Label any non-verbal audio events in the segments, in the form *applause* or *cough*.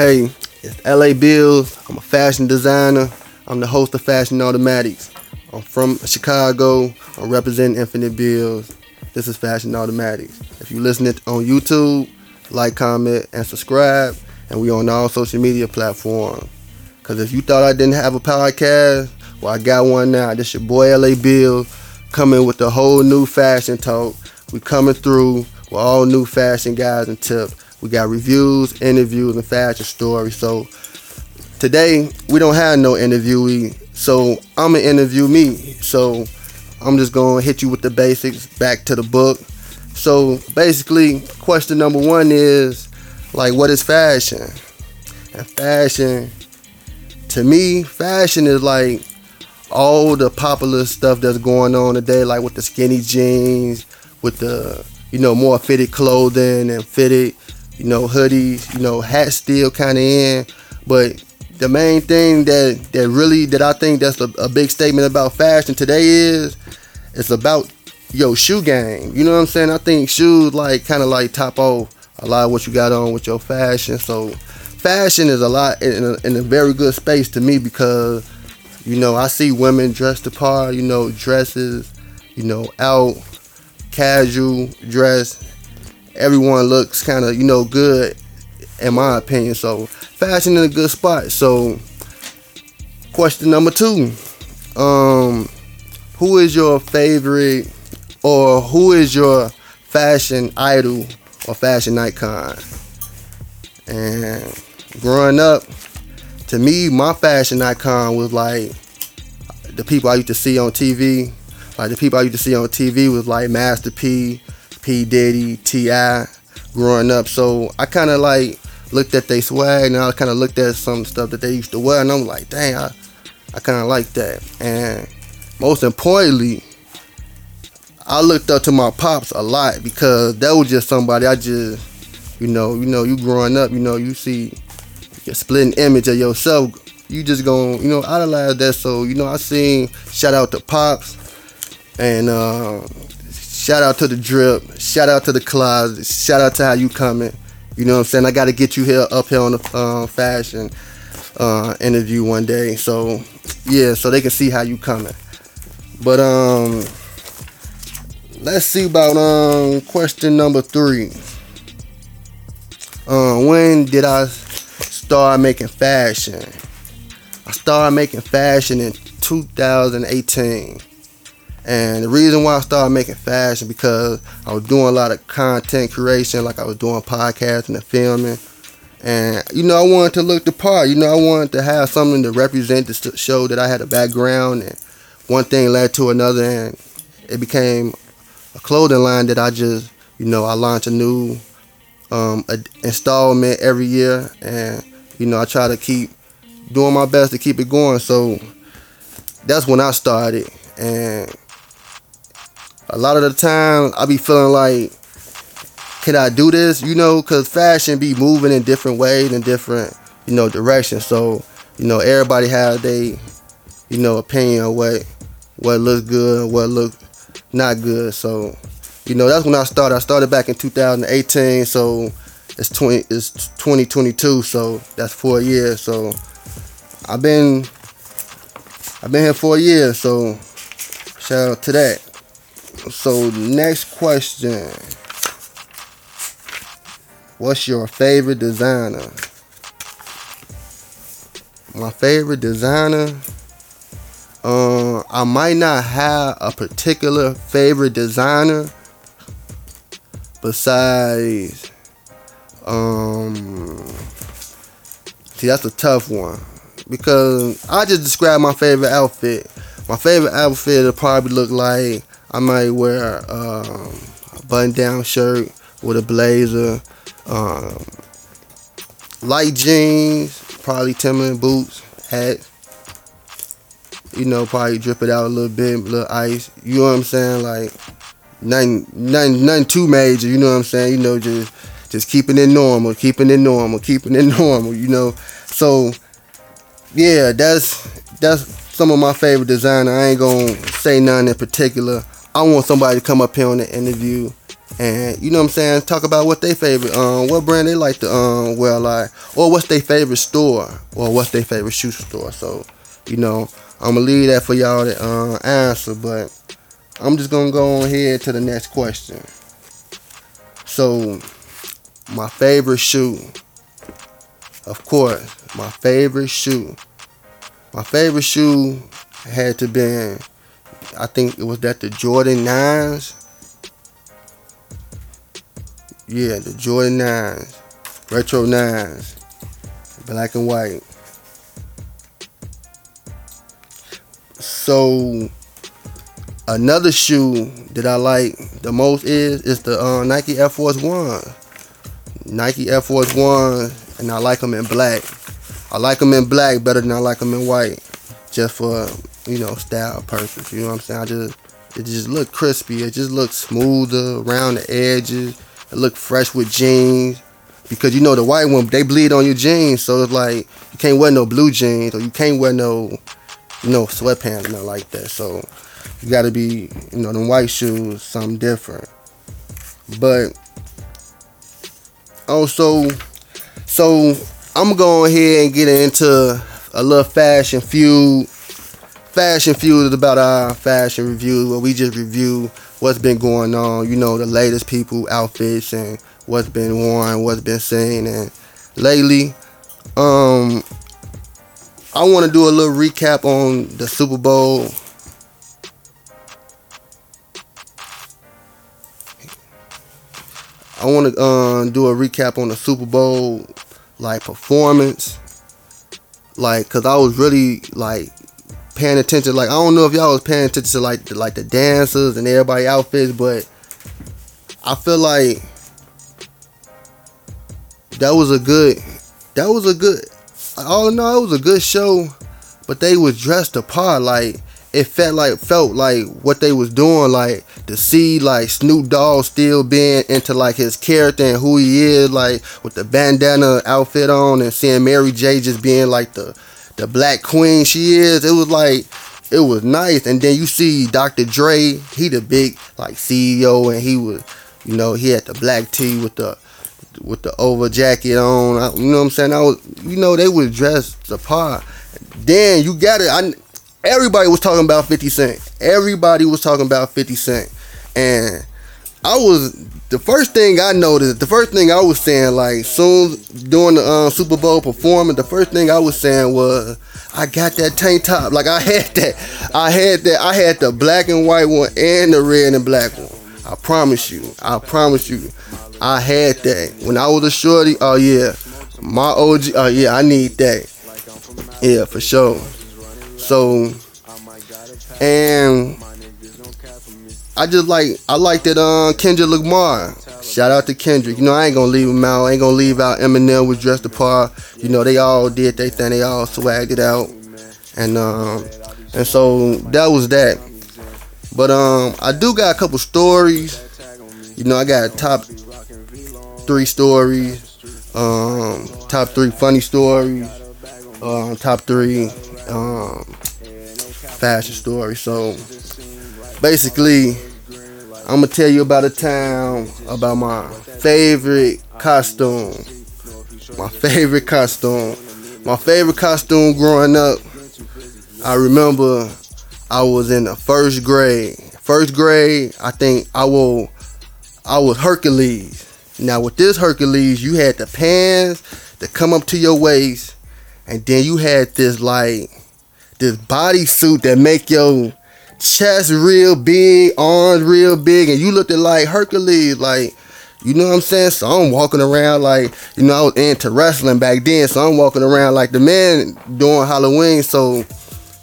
Hey, it's LA Bills. I'm a fashion designer. I'm the host of Fashion Automatics. I'm from Chicago. I'm representing Infinite Bills. This is Fashion Automatics. If you listen it on YouTube, like, comment, and subscribe. And we on all social media platforms. Cause if you thought I didn't have a podcast, well I got one now. This your boy LA Bill coming with a whole new fashion talk. We coming through with all new fashion guys and tips. We got reviews, interviews, and fashion stories. So today we don't have no interviewee. So I'm gonna interview me. So I'm just gonna hit you with the basics. Back to the book. So basically, question number one is like, what is fashion? And fashion, to me, fashion is like all the popular stuff that's going on today, like with the skinny jeans, with the you know more fitted clothing and fitted you know hoodies, you know hats still kind of in, but the main thing that that really that I think that's a, a big statement about fashion today is it's about yo shoe game. You know what I'm saying? I think shoes like kind of like top off a lot of what you got on with your fashion. So fashion is a lot in a, in a very good space to me because you know I see women dressed the part. You know dresses. You know out casual dress. Everyone looks kind of you know good in my opinion. So fashion in a good spot. So question number two. Um who is your favorite or who is your fashion idol or fashion icon? And growing up, to me, my fashion icon was like the people I used to see on TV. Like the people I used to see on TV was like Master P, P Diddy, T.I. growing up. So I kind of like looked at their swag and I kind of looked at some stuff that they used to wear and I'm like, dang, I, I kind of like that. And most importantly, I looked up to my pops a lot because that was just somebody I just, you know, you know, you growing up, you know, you see your splitting image of yourself, you just gonna, you know, idolize that. So, you know, I seen shout out to pops and uh, shout out to the drip, shout out to the closet, shout out to how you coming. You know what I'm saying? I got to get you here up here on the uh, fashion uh, interview one day. So yeah, so they can see how you coming. But um, let's see about um question number three. Uh, when did I start making fashion? I started making fashion in 2018. And the reason why I started making fashion because I was doing a lot of content creation, like I was doing podcasting and filming. And you know, I wanted to look the part. You know, I wanted to have something to represent to show that I had a background and one thing led to another and it became a clothing line that I just, you know, I launch a new um, a installment every year, and you know, I try to keep doing my best to keep it going. So that's when I started, and a lot of the time I be feeling like, can I do this? You know, cause fashion be moving in different ways and different, you know, directions. So you know, everybody has they, you know, opinion on what what looks good, what look not good. So, you know, that's when I started. I started back in 2018. So it's 20 it's 2022. So that's four years. So I've been I've been here four years. So shout out to that. So next question. What's your favorite designer? My favorite designer uh, I might not have a particular favorite designer besides um see that's a tough one because I just describe my favorite outfit. My favorite outfit will probably look like I might wear um, a button down shirt with a blazer, um, light jeans, probably Timberland boots, hat, you know, probably drip it out a little bit, a little ice. You know what I'm saying? Like nothing, nothing, nothing too major. You know what I'm saying? You know, just just keeping it normal, keeping it normal, keeping it *laughs* normal. You know, so yeah, that's that's some of my favorite designer. I ain't gonna say none in particular. I want somebody to come up here on the interview and you know what I'm saying, talk about what they favorite, um, what brand they like to um wear like, or what's their favorite store, or what's their favorite shoe store. So, you know, I'm gonna leave that for y'all to uh, answer, but I'm just gonna go on here to the next question. So, my favorite shoe, of course, my favorite shoe, my favorite shoe had to be, I think it was that the Jordan nines. Yeah, the Jordan nines, retro nines, black and white. So another shoe that I like the most is is the uh, Nike Air Force One. Nike Air Force One, and I like them in black. I like them in black better than I like them in white, just for you know style purpose. You know what I'm saying? I just it just look crispy. It just looks smoother around the edges. It look fresh with jeans. Because you know the white one, they bleed on your jeans, so it's like you can't wear no blue jeans or you can't wear no you know, sweatpants, not like that. So you got to be, you know, them white shoes, something different. But also, so I'm gonna go ahead and get into a little fashion feud. Fashion feud is about our fashion review where we just review what's been going on, you know, the latest people outfits and what's been worn, what's been seen, and lately, um, I want to do a little recap on the Super Bowl. I want to um, do a recap on the Super Bowl like performance, like cause I was really like paying attention. Like I don't know if y'all was paying attention to like the, like the dancers and everybody outfits, but I feel like that was a good that was a good all in all, it was a good show, but they was dressed apart. Like it felt like felt like what they was doing. Like to see like Snoop Dogg still being into like his character and who he is, like with the bandana outfit on, and seeing Mary J just being like the the black queen she is. It was like it was nice. And then you see Dr. Dre, he the big like CEO, and he was, you know, he had the black tee with the with the over jacket on. You know what I'm saying? I was, you know, they was dressed the part. Then you got it. I everybody was talking about 50 Cent. Everybody was talking about 50 Cent, and I was the first thing I noticed. The first thing I was saying, like soon during the um, Super Bowl performance, the first thing I was saying was, I got that tank top. Like I had that. I had that. I had the black and white one and the red and black one. I promise you. I promise you. I had that when I was a shorty. Oh yeah, my OG. Oh yeah, I need that. Yeah, for sure. So, and I just like I like that uh, Kendrick Lamar. Shout out to Kendrick. You know I ain't gonna leave him out. I ain't gonna leave out Eminem was dressed apart. You know they all did their thing. They all swagged it out, and um, and so that was that. But um, I do got a couple stories. You know I got top three stories, um, top three funny stories, um, top three um, fashion stories. So basically, I'm gonna tell you about a time about my favorite costume. My favorite costume. My favorite costume growing up. I remember I was in the first grade. First grade, I think I will. I was Hercules. Now with this Hercules, you had the pants that come up to your waist, and then you had this like this bodysuit that make your chest real big, arms real big, and you looked like Hercules, like you know what I'm saying? So I'm walking around like, you know, I was into wrestling back then, so I'm walking around like the man doing Halloween. So,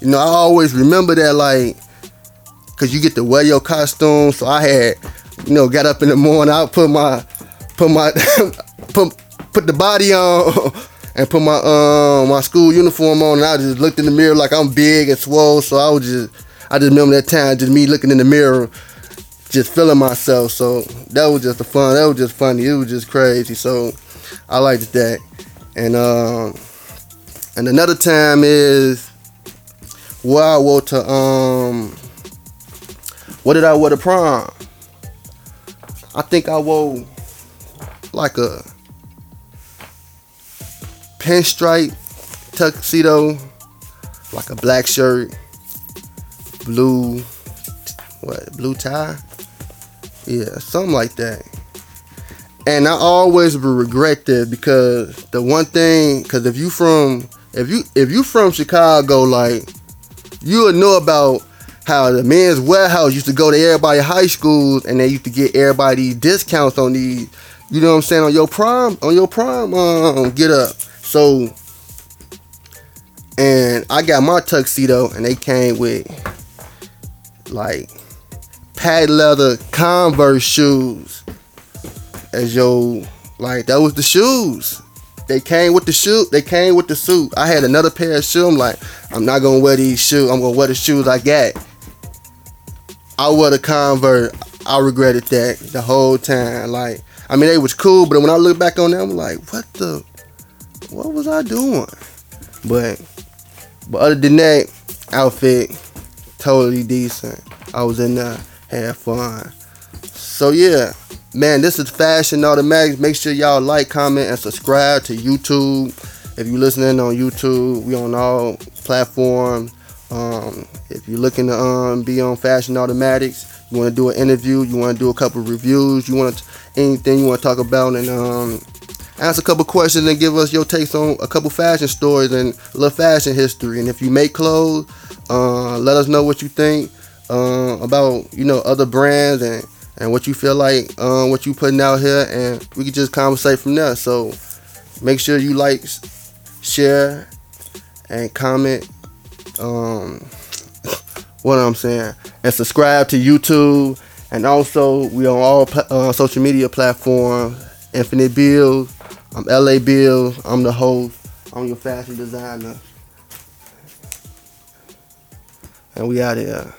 you know, I always remember that like, cause you get to wear your costume. So I had, you know, got up in the morning, I put my put my *laughs* put put the body on *laughs* and put my um my school uniform on and I just looked in the mirror like I'm big and swole so I was just I just remember that time just me looking in the mirror just feeling myself. So that was just a fun that was just funny. It was just crazy. So I liked that. And um and another time is where I wore to um what did I wear to prom? I think I wore like a pinstripe tuxedo, like a black shirt, blue, what, blue tie? Yeah, something like that. And I always regret that because the one thing, because if you from, if you if you from Chicago, like you would know about how the Men's Wearhouse used to go to everybody high schools and they used to get everybody discounts on these, you know what I'm saying, on your prom, on your prom um, get up. So and I got my tuxedo and they came with like pad leather Converse shoes as your like that was the shoes. They came with the shoe. They came with the suit. I had another pair of shoes. I'm like, I'm not gonna wear these shoes. I'm gonna wear the shoes I got. I wore the Converse. I regretted that the whole time. Like, I mean, they was cool, but when I look back on them, I'm like, what the, what was I doing? But, but other than that, outfit totally decent. I was in there, had fun. So yeah, man, this is Fashion Automatics. Make sure y'all like, comment, and subscribe to YouTube. If you're listening on YouTube, we on all platforms. Um, if you're looking to um, be on Fashion Automatics, you want to do an interview, you want to do a couple reviews, you want to, anything you want to talk about, and um, ask a couple questions and give us your takes on a couple fashion stories and a little fashion history. And if you make clothes, uh, let us know what you think uh, about you know other brands and and what you feel like um, what you putting out here, and we can just conversate from there. So make sure you like, share, and comment um, *laughs* what I'm saying, and subscribe to YouTube. And also, we on all uh, social media platforms. Infinite Bills. I'm LA Bills. I'm the host. I'm your fashion designer. And we out here.